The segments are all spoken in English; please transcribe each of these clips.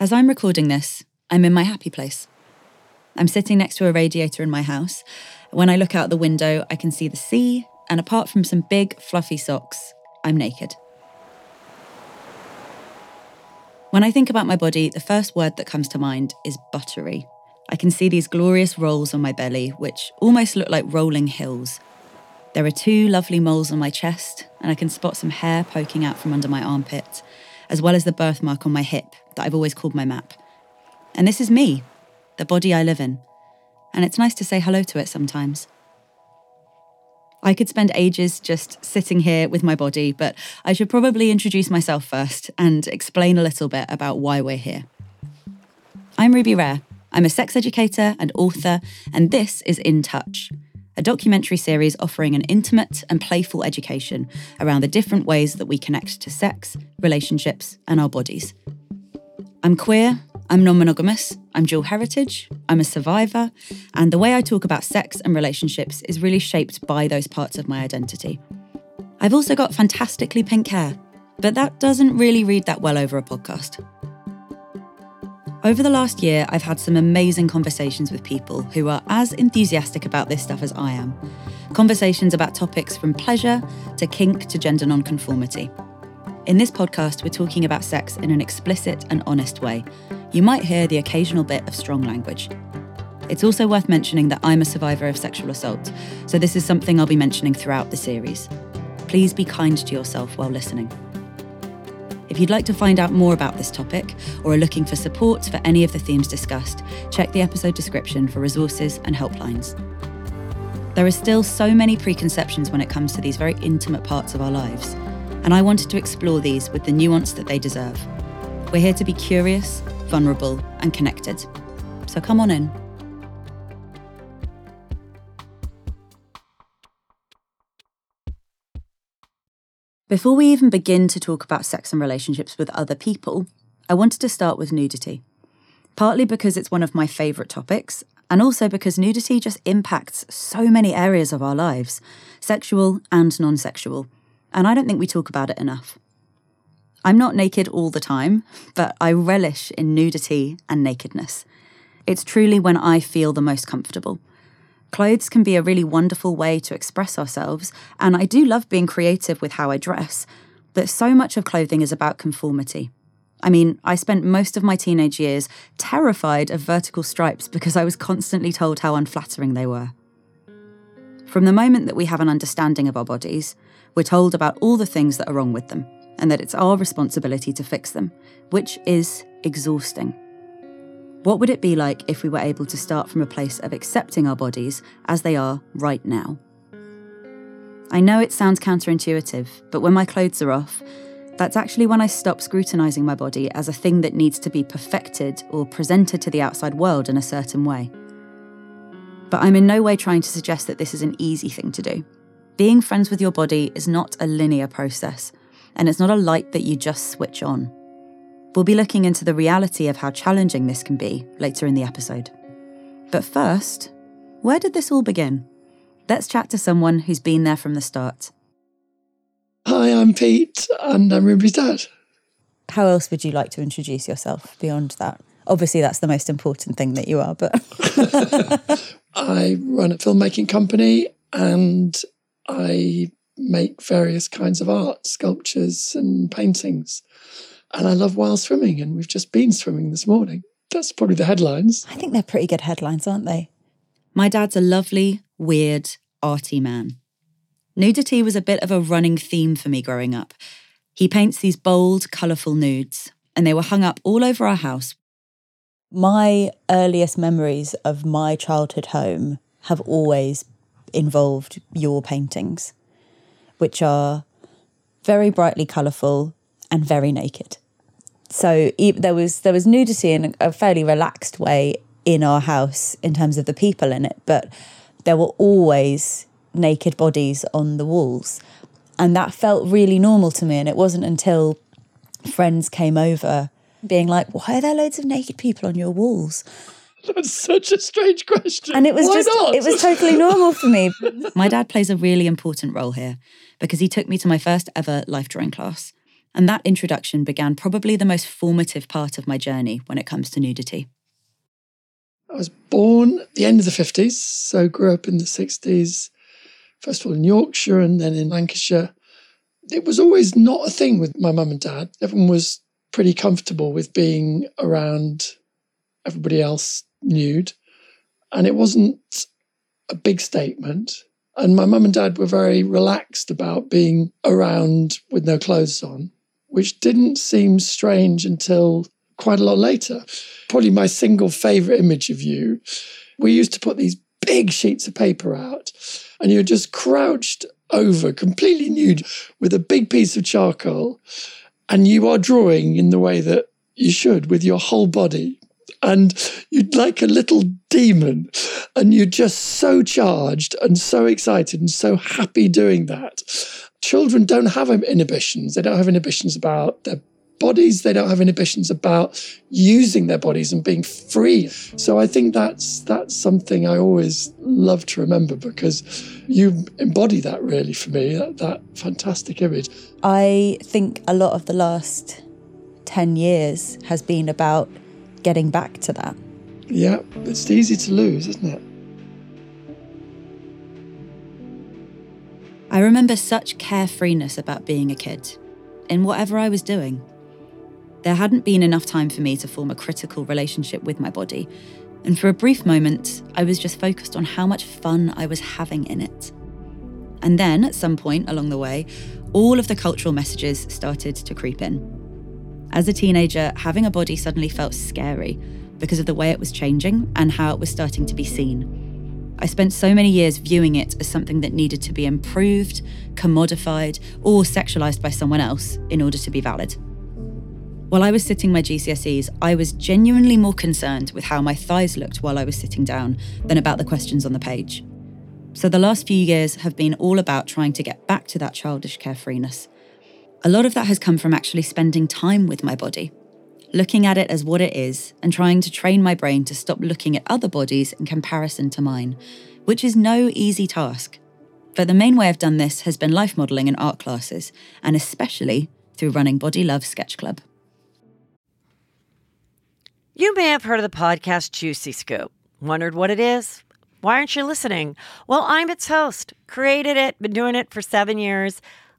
As I'm recording this, I'm in my happy place. I'm sitting next to a radiator in my house. When I look out the window, I can see the sea, and apart from some big, fluffy socks, I'm naked. When I think about my body, the first word that comes to mind is buttery. I can see these glorious rolls on my belly, which almost look like rolling hills. There are two lovely moles on my chest, and I can spot some hair poking out from under my armpit, as well as the birthmark on my hip that I've always called my map. And this is me, the body I live in. And it's nice to say hello to it sometimes. I could spend ages just sitting here with my body, but I should probably introduce myself first and explain a little bit about why we're here. I'm Ruby Rare. I'm a sex educator and author, and this is In Touch, a documentary series offering an intimate and playful education around the different ways that we connect to sex, relationships, and our bodies. I'm queer, I'm non monogamous, I'm dual heritage, I'm a survivor, and the way I talk about sex and relationships is really shaped by those parts of my identity. I've also got fantastically pink hair, but that doesn't really read that well over a podcast. Over the last year, I've had some amazing conversations with people who are as enthusiastic about this stuff as I am. Conversations about topics from pleasure to kink to gender nonconformity. In this podcast, we're talking about sex in an explicit and honest way. You might hear the occasional bit of strong language. It's also worth mentioning that I'm a survivor of sexual assault, so this is something I'll be mentioning throughout the series. Please be kind to yourself while listening. If you'd like to find out more about this topic or are looking for support for any of the themes discussed, check the episode description for resources and helplines. There are still so many preconceptions when it comes to these very intimate parts of our lives and I wanted to explore these with the nuance that they deserve. We're here to be curious, vulnerable, and connected. So come on in. Before we even begin to talk about sex and relationships with other people, I wanted to start with nudity. Partly because it's one of my favourite topics, and also because nudity just impacts so many areas of our lives sexual and non sexual and I don't think we talk about it enough. I'm not naked all the time, but I relish in nudity and nakedness. It's truly when I feel the most comfortable. Clothes can be a really wonderful way to express ourselves, and I do love being creative with how I dress, but so much of clothing is about conformity. I mean, I spent most of my teenage years terrified of vertical stripes because I was constantly told how unflattering they were. From the moment that we have an understanding of our bodies, we're told about all the things that are wrong with them and that it's our responsibility to fix them, which is exhausting. What would it be like if we were able to start from a place of accepting our bodies as they are right now? I know it sounds counterintuitive, but when my clothes are off, that's actually when I stop scrutinising my body as a thing that needs to be perfected or presented to the outside world in a certain way. But I'm in no way trying to suggest that this is an easy thing to do. Being friends with your body is not a linear process, and it's not a light that you just switch on. We'll be looking into the reality of how challenging this can be later in the episode. But first, where did this all begin? Let's chat to someone who's been there from the start. Hi, I'm Pete, and I'm Ruby's dad. How else would you like to introduce yourself beyond that? Obviously, that's the most important thing that you are, but. I run a filmmaking company and I make various kinds of art, sculptures and paintings. And I love wild swimming, and we've just been swimming this morning. That's probably the headlines. I think they're pretty good headlines, aren't they? My dad's a lovely, weird, arty man. Nudity was a bit of a running theme for me growing up. He paints these bold, colourful nudes, and they were hung up all over our house. My earliest memories of my childhood home have always involved your paintings, which are very brightly colourful and very naked. So there was there was nudity in a fairly relaxed way in our house in terms of the people in it, but there were always naked bodies on the walls. And that felt really normal to me. And it wasn't until friends came over being like, why are there loads of naked people on your walls? That's such a strange question. And it was Why just, not? it was totally normal for me. my dad plays a really important role here because he took me to my first ever life drawing class. And that introduction began probably the most formative part of my journey when it comes to nudity. I was born at the end of the 50s, so grew up in the 60s, first of all in Yorkshire and then in Lancashire. It was always not a thing with my mum and dad. Everyone was pretty comfortable with being around everybody else nude. And it wasn't a big statement. And my mum and dad were very relaxed about being around with no clothes on, which didn't seem strange until quite a lot later. Probably my single favorite image of you. We used to put these big sheets of paper out, and you're just crouched over, completely nude, with a big piece of charcoal, and you are drawing in the way that you should with your whole body and you'd like a little demon and you're just so charged and so excited and so happy doing that. Children don't have inhibitions. They don't have inhibitions about their bodies. They don't have inhibitions about using their bodies and being free. So I think that's that's something I always love to remember because you embody that really for me, that, that fantastic image. I think a lot of the last 10 years has been about getting back to that. Yeah, it's easy to lose, isn't it? I remember such carefreeness about being a kid, in whatever I was doing. There hadn't been enough time for me to form a critical relationship with my body, and for a brief moment, I was just focused on how much fun I was having in it. And then, at some point along the way, all of the cultural messages started to creep in. As a teenager, having a body suddenly felt scary because of the way it was changing and how it was starting to be seen. I spent so many years viewing it as something that needed to be improved, commodified, or sexualized by someone else in order to be valid. While I was sitting my GCSEs, I was genuinely more concerned with how my thighs looked while I was sitting down than about the questions on the page. So the last few years have been all about trying to get back to that childish carefreeness a lot of that has come from actually spending time with my body, looking at it as what it is, and trying to train my brain to stop looking at other bodies in comparison to mine, which is no easy task. But the main way I've done this has been life modelling in art classes, and especially through running Body Love Sketch Club. You may have heard of the podcast Juicy Scoop. Wondered what it is? Why aren't you listening? Well, I'm its host, created it, been doing it for seven years.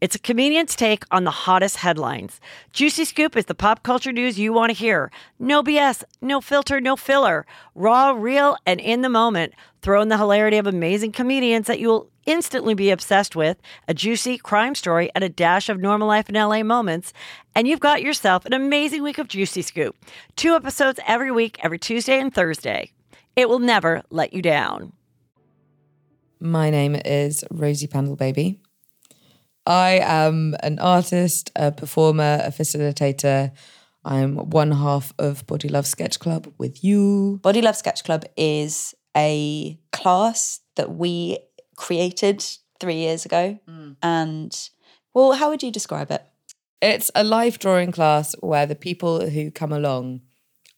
It's a comedian's take on the hottest headlines. Juicy Scoop is the pop culture news you want to hear. No BS, no filter, no filler. Raw, real, and in the moment. Throw in the hilarity of amazing comedians that you will instantly be obsessed with, a juicy crime story, and a dash of normal life in LA moments. And you've got yourself an amazing week of Juicy Scoop. Two episodes every week, every Tuesday and Thursday. It will never let you down. My name is Rosie Pandlebaby. I am an artist, a performer, a facilitator. I'm one half of Body Love Sketch Club with you. Body Love Sketch Club is a class that we created three years ago. Mm. And, well, how would you describe it? It's a live drawing class where the people who come along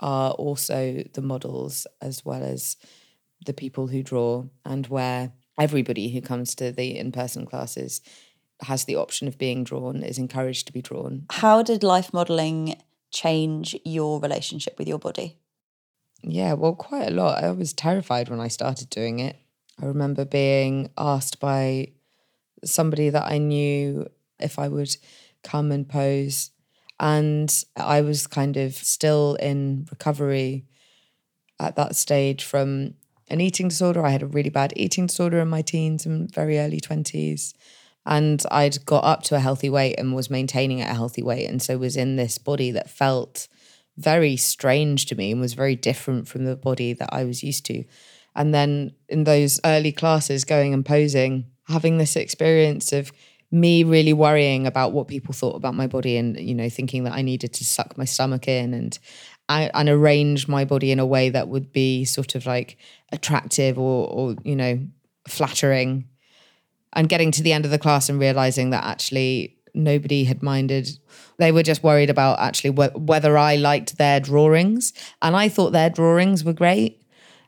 are also the models as well as the people who draw, and where everybody who comes to the in person classes has the option of being drawn, is encouraged to be drawn. How did life modeling change your relationship with your body? Yeah, well, quite a lot. I was terrified when I started doing it. I remember being asked by somebody that I knew if I would come and pose. And I was kind of still in recovery at that stage from an eating disorder. I had a really bad eating disorder in my teens and very early 20s. And I'd got up to a healthy weight and was maintaining at a healthy weight. And so was in this body that felt very strange to me and was very different from the body that I was used to. And then in those early classes, going and posing, having this experience of me really worrying about what people thought about my body and, you know, thinking that I needed to suck my stomach in and and arrange my body in a way that would be sort of like attractive or, or you know, flattering. And getting to the end of the class and realizing that actually nobody had minded. They were just worried about actually wh- whether I liked their drawings. And I thought their drawings were great.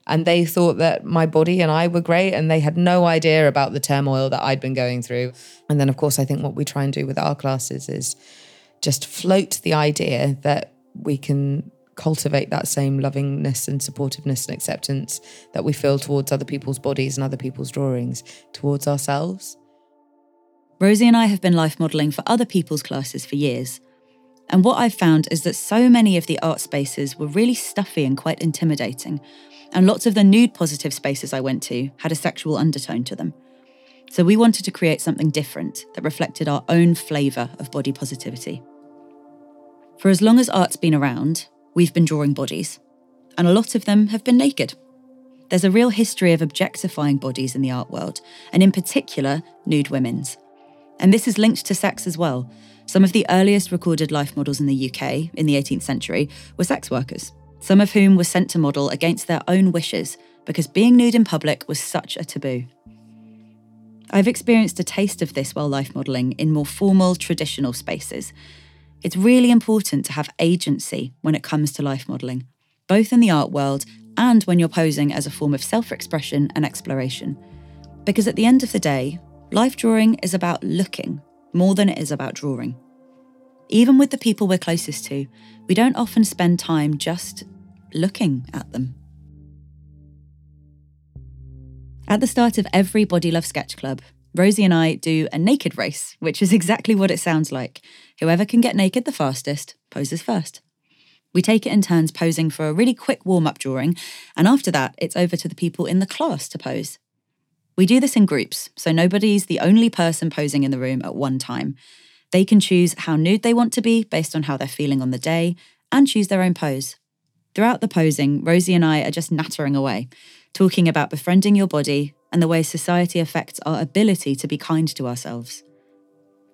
And they thought that my body and I were great. And they had no idea about the turmoil that I'd been going through. And then, of course, I think what we try and do with our classes is just float the idea that we can cultivate that same lovingness and supportiveness and acceptance that we feel towards other people's bodies and other people's drawings towards ourselves. Rosie and I have been life modelling for other people's classes for years. And what I've found is that so many of the art spaces were really stuffy and quite intimidating. And lots of the nude positive spaces I went to had a sexual undertone to them. So we wanted to create something different that reflected our own flavour of body positivity. For as long as art's been around, we've been drawing bodies, and a lot of them have been naked. There's a real history of objectifying bodies in the art world, and in particular, nude women's. And this is linked to sex as well. Some of the earliest recorded life models in the UK in the 18th century were sex workers, some of whom were sent to model against their own wishes because being nude in public was such a taboo. I've experienced a taste of this while life modelling in more formal, traditional spaces, it's really important to have agency when it comes to life modelling, both in the art world and when you're posing as a form of self expression and exploration. Because at the end of the day, life drawing is about looking more than it is about drawing. Even with the people we're closest to, we don't often spend time just looking at them. At the start of every Body Love Sketch Club, Rosie and I do a naked race, which is exactly what it sounds like. Whoever can get naked the fastest poses first. We take it in turns posing for a really quick warm up drawing, and after that, it's over to the people in the class to pose. We do this in groups, so nobody's the only person posing in the room at one time. They can choose how nude they want to be based on how they're feeling on the day and choose their own pose. Throughout the posing, Rosie and I are just nattering away, talking about befriending your body, and the way society affects our ability to be kind to ourselves.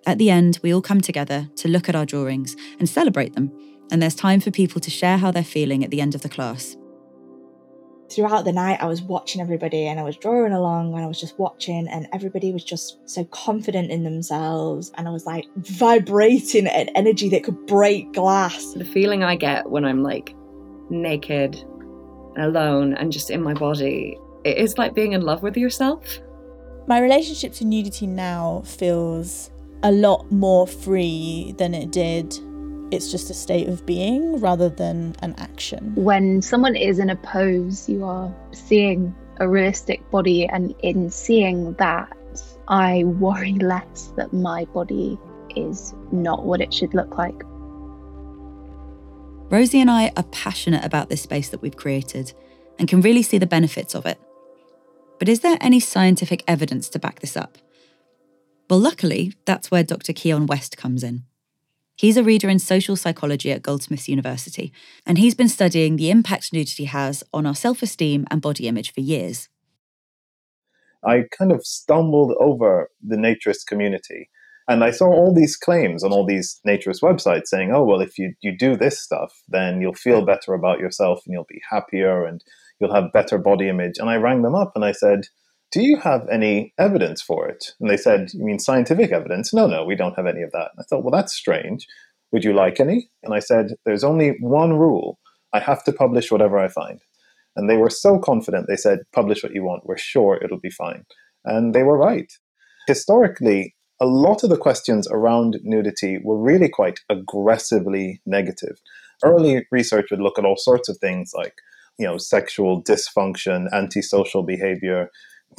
At the end, we all come together to look at our drawings and celebrate them, and there's time for people to share how they're feeling at the end of the class. Throughout the night, I was watching everybody and I was drawing along and I was just watching, and everybody was just so confident in themselves. And I was like vibrating at energy that could break glass. The feeling I get when I'm like naked, and alone, and just in my body it is like being in love with yourself. My relationship to nudity now feels a lot more free than it did. It's just a state of being rather than an action. When someone is in a pose, you are seeing a realistic body, and in seeing that, I worry less that my body is not what it should look like. Rosie and I are passionate about this space that we've created and can really see the benefits of it. But is there any scientific evidence to back this up? Well, luckily, that's where Dr. Keon West comes in. He's a reader in social psychology at Goldsmiths University, and he's been studying the impact nudity has on our self esteem and body image for years. I kind of stumbled over the naturist community and I saw all these claims on all these naturist websites saying, oh, well, if you, you do this stuff, then you'll feel better about yourself and you'll be happier and you'll have better body image. And I rang them up and I said, do you have any evidence for it? And they said, you mean scientific evidence? No, no, we don't have any of that. And I thought, well, that's strange. Would you like any? And I said, there's only one rule. I have to publish whatever I find. And they were so confident. They said, publish what you want. We're sure it'll be fine. And they were right. Historically, a lot of the questions around nudity were really quite aggressively negative. Early research would look at all sorts of things like you know, sexual dysfunction, antisocial behavior,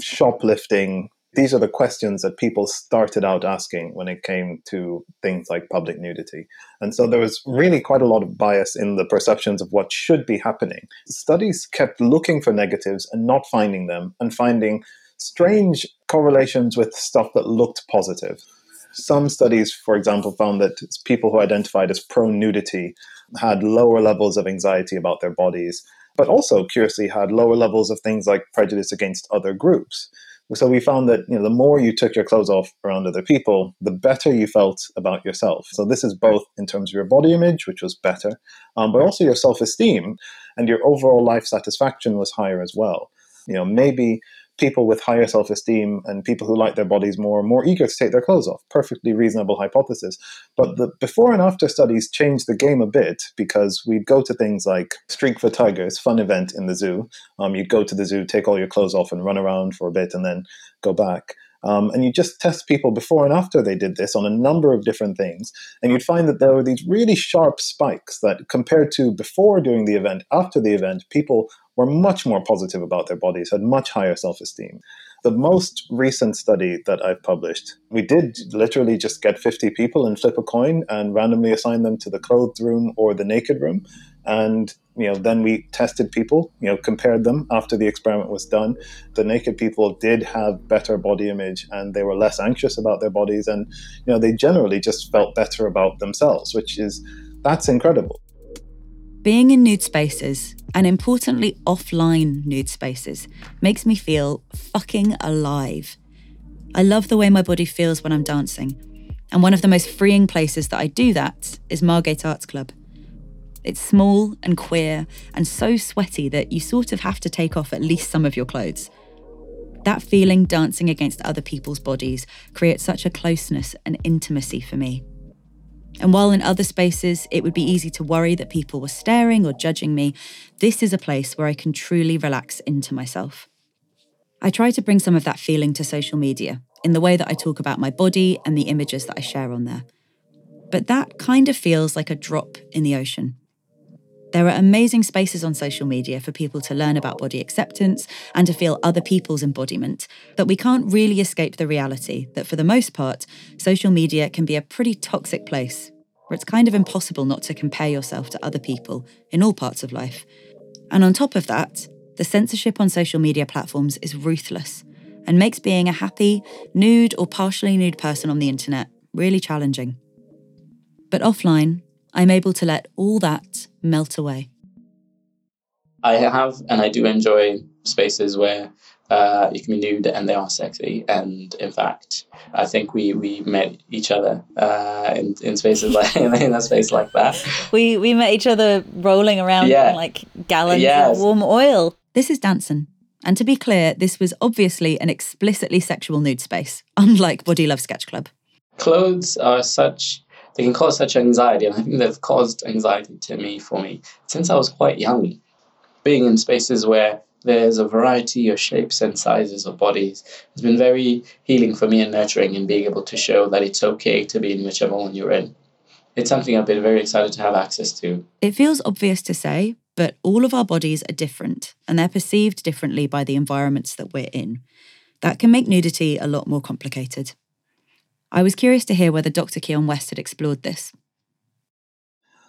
shoplifting. These are the questions that people started out asking when it came to things like public nudity. And so there was really quite a lot of bias in the perceptions of what should be happening. Studies kept looking for negatives and not finding them, and finding strange correlations with stuff that looked positive. Some studies, for example, found that people who identified as pro nudity had lower levels of anxiety about their bodies but also curiously had lower levels of things like prejudice against other groups. So we found that you know the more you took your clothes off around other people, the better you felt about yourself. So this is both in terms of your body image, which was better, um, but also your self-esteem and your overall life satisfaction was higher as well. You know, maybe people with higher self esteem and people who like their bodies more are more eager to take their clothes off. Perfectly reasonable hypothesis. But the before and after studies changed the game a bit because we'd go to things like Streak for Tigers, fun event in the zoo. Um, you'd go to the zoo, take all your clothes off, and run around for a bit and then go back. Um, and you just test people before and after they did this on a number of different things. And you'd find that there were these really sharp spikes that, compared to before doing the event, after the event, people were much more positive about their bodies, had much higher self esteem. The most recent study that I've published, we did literally just get 50 people and flip a coin and randomly assign them to the clothed room or the naked room. And you know, then we tested people, you know, compared them after the experiment was done. The naked people did have better body image and they were less anxious about their bodies and you know, they generally just felt better about themselves, which is that's incredible. Being in nude spaces, and importantly offline nude spaces, makes me feel fucking alive. I love the way my body feels when I'm dancing, and one of the most freeing places that I do that is Margate Arts Club. It's small and queer and so sweaty that you sort of have to take off at least some of your clothes. That feeling dancing against other people's bodies creates such a closeness and intimacy for me. And while in other spaces it would be easy to worry that people were staring or judging me, this is a place where I can truly relax into myself. I try to bring some of that feeling to social media in the way that I talk about my body and the images that I share on there. But that kind of feels like a drop in the ocean. There are amazing spaces on social media for people to learn about body acceptance and to feel other people's embodiment, but we can't really escape the reality that for the most part, social media can be a pretty toxic place where it's kind of impossible not to compare yourself to other people in all parts of life. And on top of that, the censorship on social media platforms is ruthless and makes being a happy, nude, or partially nude person on the internet really challenging. But offline, I'm able to let all that melt away. I have and I do enjoy spaces where uh, you can be nude and they are sexy. And in fact, I think we, we met each other uh, in, in spaces like in a space like that. We we met each other rolling around yeah. in like gallons yes. of warm oil. This is Danson. And to be clear, this was obviously an explicitly sexual nude space, unlike Body Love Sketch Club. Clothes are such they can cause such anxiety, and I think they've caused anxiety to me for me since I was quite young. Being in spaces where there's a variety of shapes and sizes of bodies has been very healing for me and nurturing in being able to show that it's okay to be in whichever one you're in. It's something I've been very excited to have access to. It feels obvious to say, but all of our bodies are different and they're perceived differently by the environments that we're in. That can make nudity a lot more complicated. I was curious to hear whether Dr. Keon West had explored this.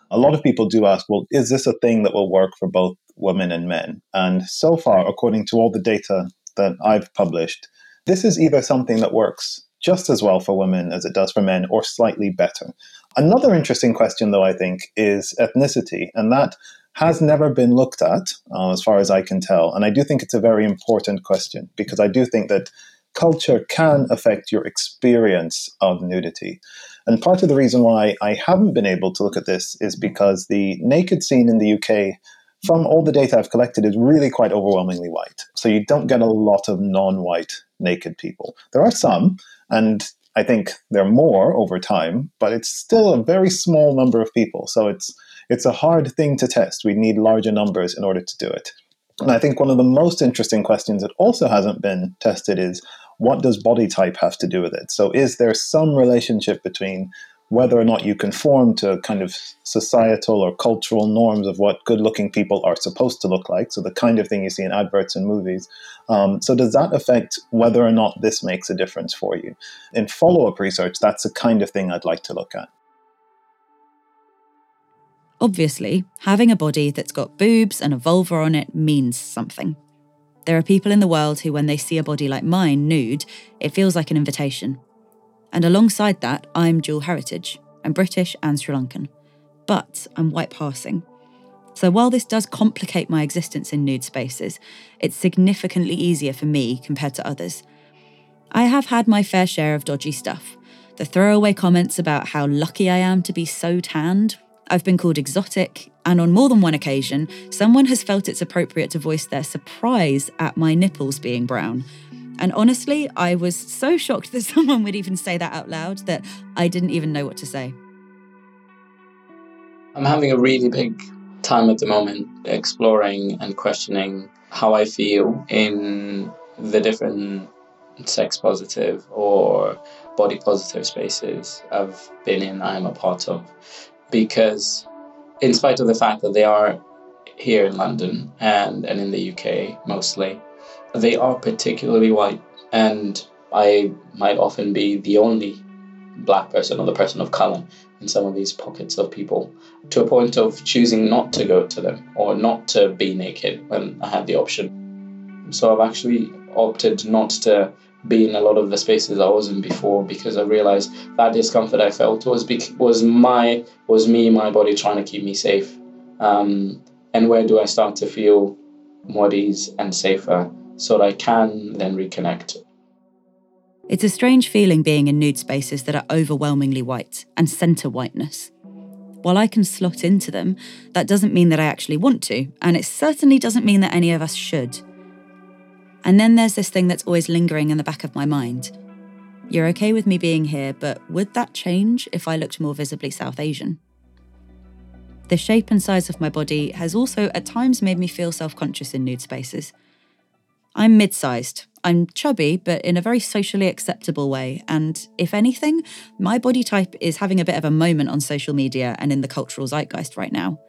A lot of people do ask, well, is this a thing that will work for both women and men? And so far, according to all the data that I've published, this is either something that works just as well for women as it does for men, or slightly better. Another interesting question, though, I think, is ethnicity, and that has never been looked at, uh, as far as I can tell. And I do think it's a very important question because I do think that culture can affect your experience of nudity. And part of the reason why I haven't been able to look at this is because the naked scene in the UK, from all the data I've collected, is really quite overwhelmingly white. So you don't get a lot of non white naked people. There are some, and I think there are more over time, but it's still a very small number of people. So it's it's a hard thing to test. We need larger numbers in order to do it. And I think one of the most interesting questions that also hasn't been tested is what does body type have to do with it? So, is there some relationship between whether or not you conform to kind of societal or cultural norms of what good looking people are supposed to look like? So, the kind of thing you see in adverts and movies. Um, so, does that affect whether or not this makes a difference for you? In follow up research, that's the kind of thing I'd like to look at. Obviously, having a body that's got boobs and a vulva on it means something. There are people in the world who, when they see a body like mine nude, it feels like an invitation. And alongside that, I'm dual heritage. I'm British and Sri Lankan. But I'm white passing. So while this does complicate my existence in nude spaces, it's significantly easier for me compared to others. I have had my fair share of dodgy stuff. The throwaway comments about how lucky I am to be so tanned. I've been called exotic, and on more than one occasion, someone has felt it's appropriate to voice their surprise at my nipples being brown. And honestly, I was so shocked that someone would even say that out loud that I didn't even know what to say. I'm having a really big time at the moment exploring and questioning how I feel in the different sex positive or body positive spaces I've been in, I am a part of. Because, in spite of the fact that they are here in London and, and in the UK mostly, they are particularly white. And I might often be the only black person or the person of color in some of these pockets of people to a point of choosing not to go to them or not to be naked when I had the option. So I've actually opted not to be in a lot of the spaces I was in before because I realized that discomfort I felt was bec- was my was me my body trying to keep me safe. Um, and where do I start to feel more at ease and safer so that I can then reconnect it's a strange feeling being in nude spaces that are overwhelmingly white and centre whiteness. While I can slot into them, that doesn't mean that I actually want to, and it certainly doesn't mean that any of us should. And then there's this thing that's always lingering in the back of my mind. You're okay with me being here, but would that change if I looked more visibly South Asian? The shape and size of my body has also at times made me feel self conscious in nude spaces. I'm mid sized. I'm chubby, but in a very socially acceptable way. And if anything, my body type is having a bit of a moment on social media and in the cultural zeitgeist right now.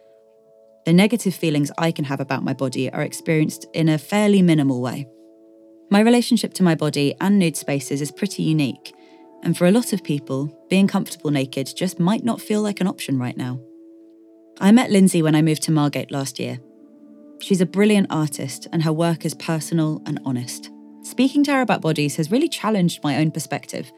The negative feelings I can have about my body are experienced in a fairly minimal way. My relationship to my body and nude spaces is pretty unique. And for a lot of people, being comfortable naked just might not feel like an option right now. I met Lindsay when I moved to Margate last year, She's a brilliant artist, and her work is personal and honest. Speaking to her about bodies has really challenged my own perspective.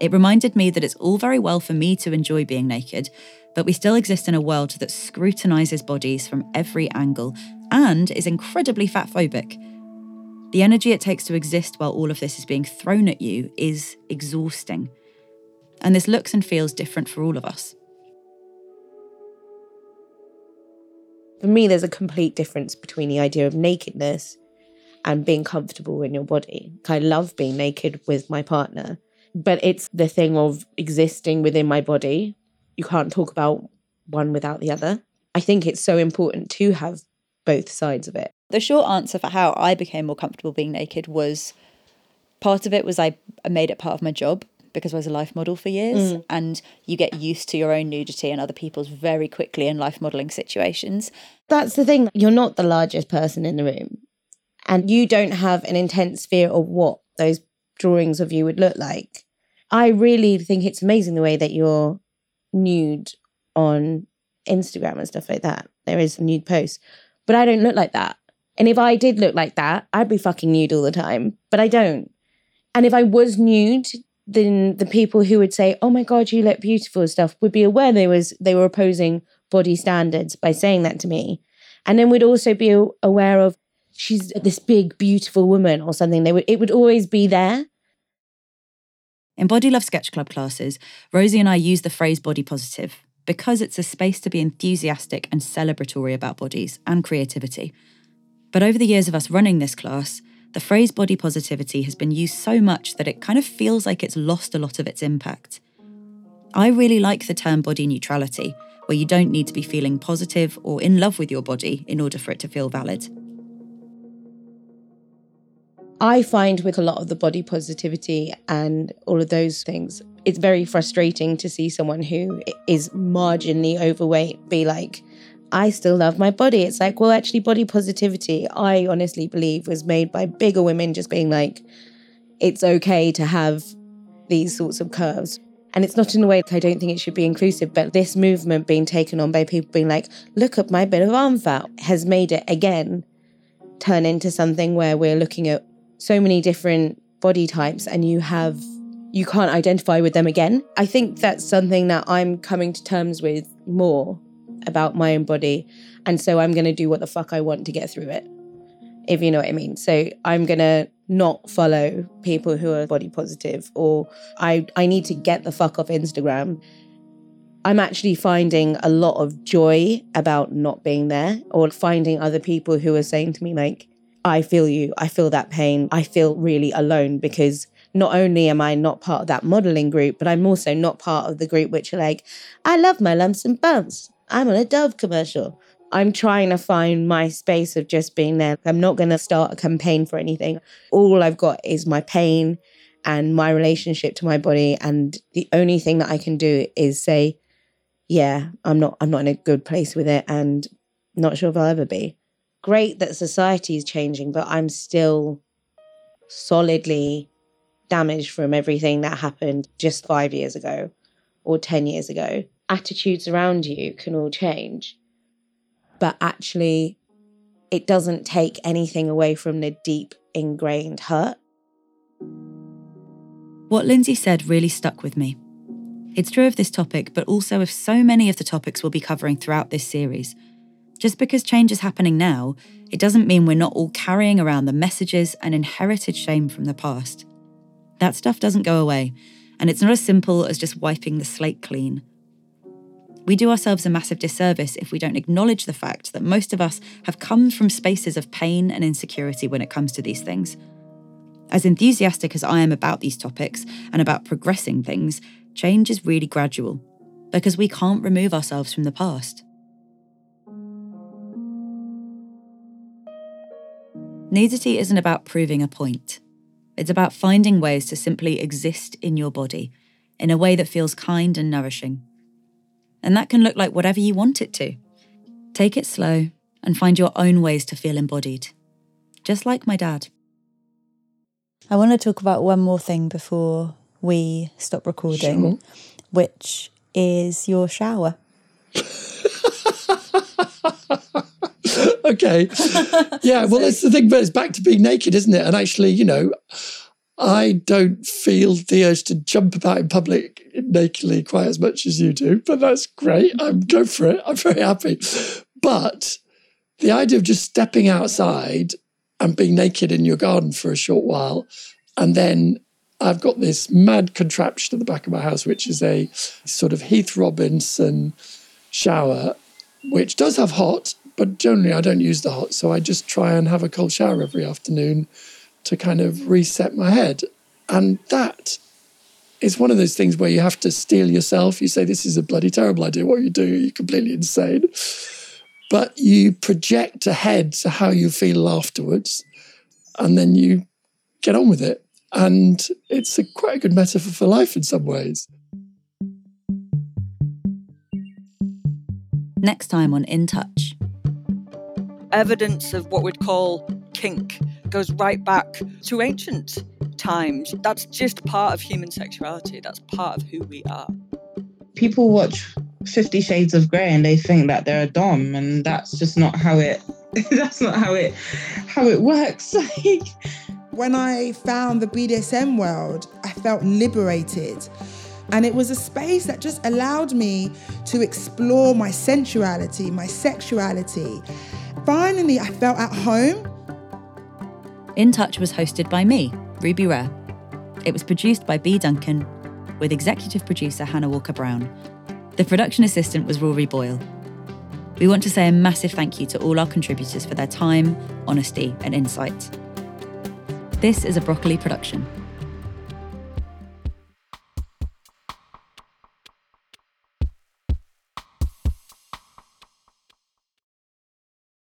It reminded me that it's all very well for me to enjoy being naked, but we still exist in a world that scrutinizes bodies from every angle and is incredibly fat phobic. The energy it takes to exist while all of this is being thrown at you is exhausting. And this looks and feels different for all of us. For me, there's a complete difference between the idea of nakedness and being comfortable in your body. I love being naked with my partner, but it's the thing of existing within my body. You can't talk about one without the other. I think it's so important to have both sides of it. The short answer for how I became more comfortable being naked was part of it was I made it part of my job because I was a life model for years mm. and you get used to your own nudity and other people's very quickly in life modeling situations. That's the thing. You're not the largest person in the room and you don't have an intense fear of what those drawings of you would look like. I really think it's amazing the way that you're nude on Instagram and stuff like that. There is nude posts, but I don't look like that. And if I did look like that, I'd be fucking nude all the time, but I don't. And if I was nude, then the people who would say, "Oh my God, you look beautiful" stuff would be aware they was they were opposing body standards by saying that to me, and then would also be aware of she's this big beautiful woman or something. They would it would always be there. In Body Love Sketch Club classes, Rosie and I use the phrase body positive because it's a space to be enthusiastic and celebratory about bodies and creativity. But over the years of us running this class, the phrase body positivity has been used so much that it kind of feels like it's lost a lot of its impact. I really like the term body neutrality, where you don't need to be feeling positive or in love with your body in order for it to feel valid. I find with a lot of the body positivity and all of those things, it's very frustrating to see someone who is marginally overweight be like, I still love my body. It's like, well, actually, body positivity, I honestly believe, was made by bigger women just being like, it's okay to have these sorts of curves. And it's not in a way that I don't think it should be inclusive, but this movement being taken on by people being like, look at my bit of arm fat has made it again turn into something where we're looking at so many different body types and you have you can't identify with them again. I think that's something that I'm coming to terms with more about my own body. And so I'm going to do what the fuck I want to get through it. if you know what I mean. So I'm going to not follow people who are body positive or I I need to get the fuck off Instagram. I'm actually finding a lot of joy about not being there or finding other people who are saying to me like I feel you, I feel that pain, I feel really alone because not only am I not part of that modeling group, but I'm also not part of the group which are like, I love my lumps and bumps. I'm on a Dove commercial. I'm trying to find my space of just being there. I'm not going to start a campaign for anything. All I've got is my pain and my relationship to my body and the only thing that I can do is say yeah, I'm not I'm not in a good place with it and not sure if I'll ever be. Great that society is changing, but I'm still solidly damaged from everything that happened just 5 years ago or 10 years ago. Attitudes around you can all change but actually it doesn't take anything away from the deep ingrained hurt. What Lindsay said really stuck with me. It's true of this topic, but also of so many of the topics we'll be covering throughout this series. Just because change is happening now, it doesn't mean we're not all carrying around the messages and inherited shame from the past. That stuff doesn't go away, and it's not as simple as just wiping the slate clean. We do ourselves a massive disservice if we don't acknowledge the fact that most of us have come from spaces of pain and insecurity when it comes to these things. As enthusiastic as I am about these topics and about progressing things, change is really gradual because we can't remove ourselves from the past. Nudity isn't about proving a point. It's about finding ways to simply exist in your body in a way that feels kind and nourishing. And that can look like whatever you want it to. Take it slow and find your own ways to feel embodied, just like my dad. I want to talk about one more thing before we stop recording, Sure. which is your shower. okay. Yeah, well, that's the thing, but it's back to being naked, isn't it? And actually, you know, I don't feel the urge to jump about in public nakedly quite as much as you do, but that's great. I'm go for it. I'm very happy. But the idea of just stepping outside and being naked in your garden for a short while, and then I've got this mad contraption at the back of my house, which is a sort of Heath Robinson shower, which does have hot, but generally I don't use the hot. So I just try and have a cold shower every afternoon to kind of reset my head. And that is one of those things where you have to steel yourself. You say, This is a bloody terrible idea. What you doing? You're completely insane. But you project ahead to how you feel afterwards, and then you get on with it. And it's a quite a good metaphor for life in some ways. Next time on In Touch. Evidence of what we'd call kink goes right back to ancient times. That's just part of human sexuality, that's part of who we are. people watch Fifty Shades of Grey and they think that they're a dom, and that's just not how it. that's not how it how it works. Like When I found the BDSM world, I felt liberated. And it was a space that just allowed me to explore my sensuality, my sexuality. Finally, I felt at home. In Touch was hosted by me, Ruby Rare. It was produced by B. Duncan, with executive producer Hannah Walker Brown. The production assistant was Rory Boyle. We want to say a massive thank you to all our contributors for their time, honesty, and insight. This is a Broccoli production.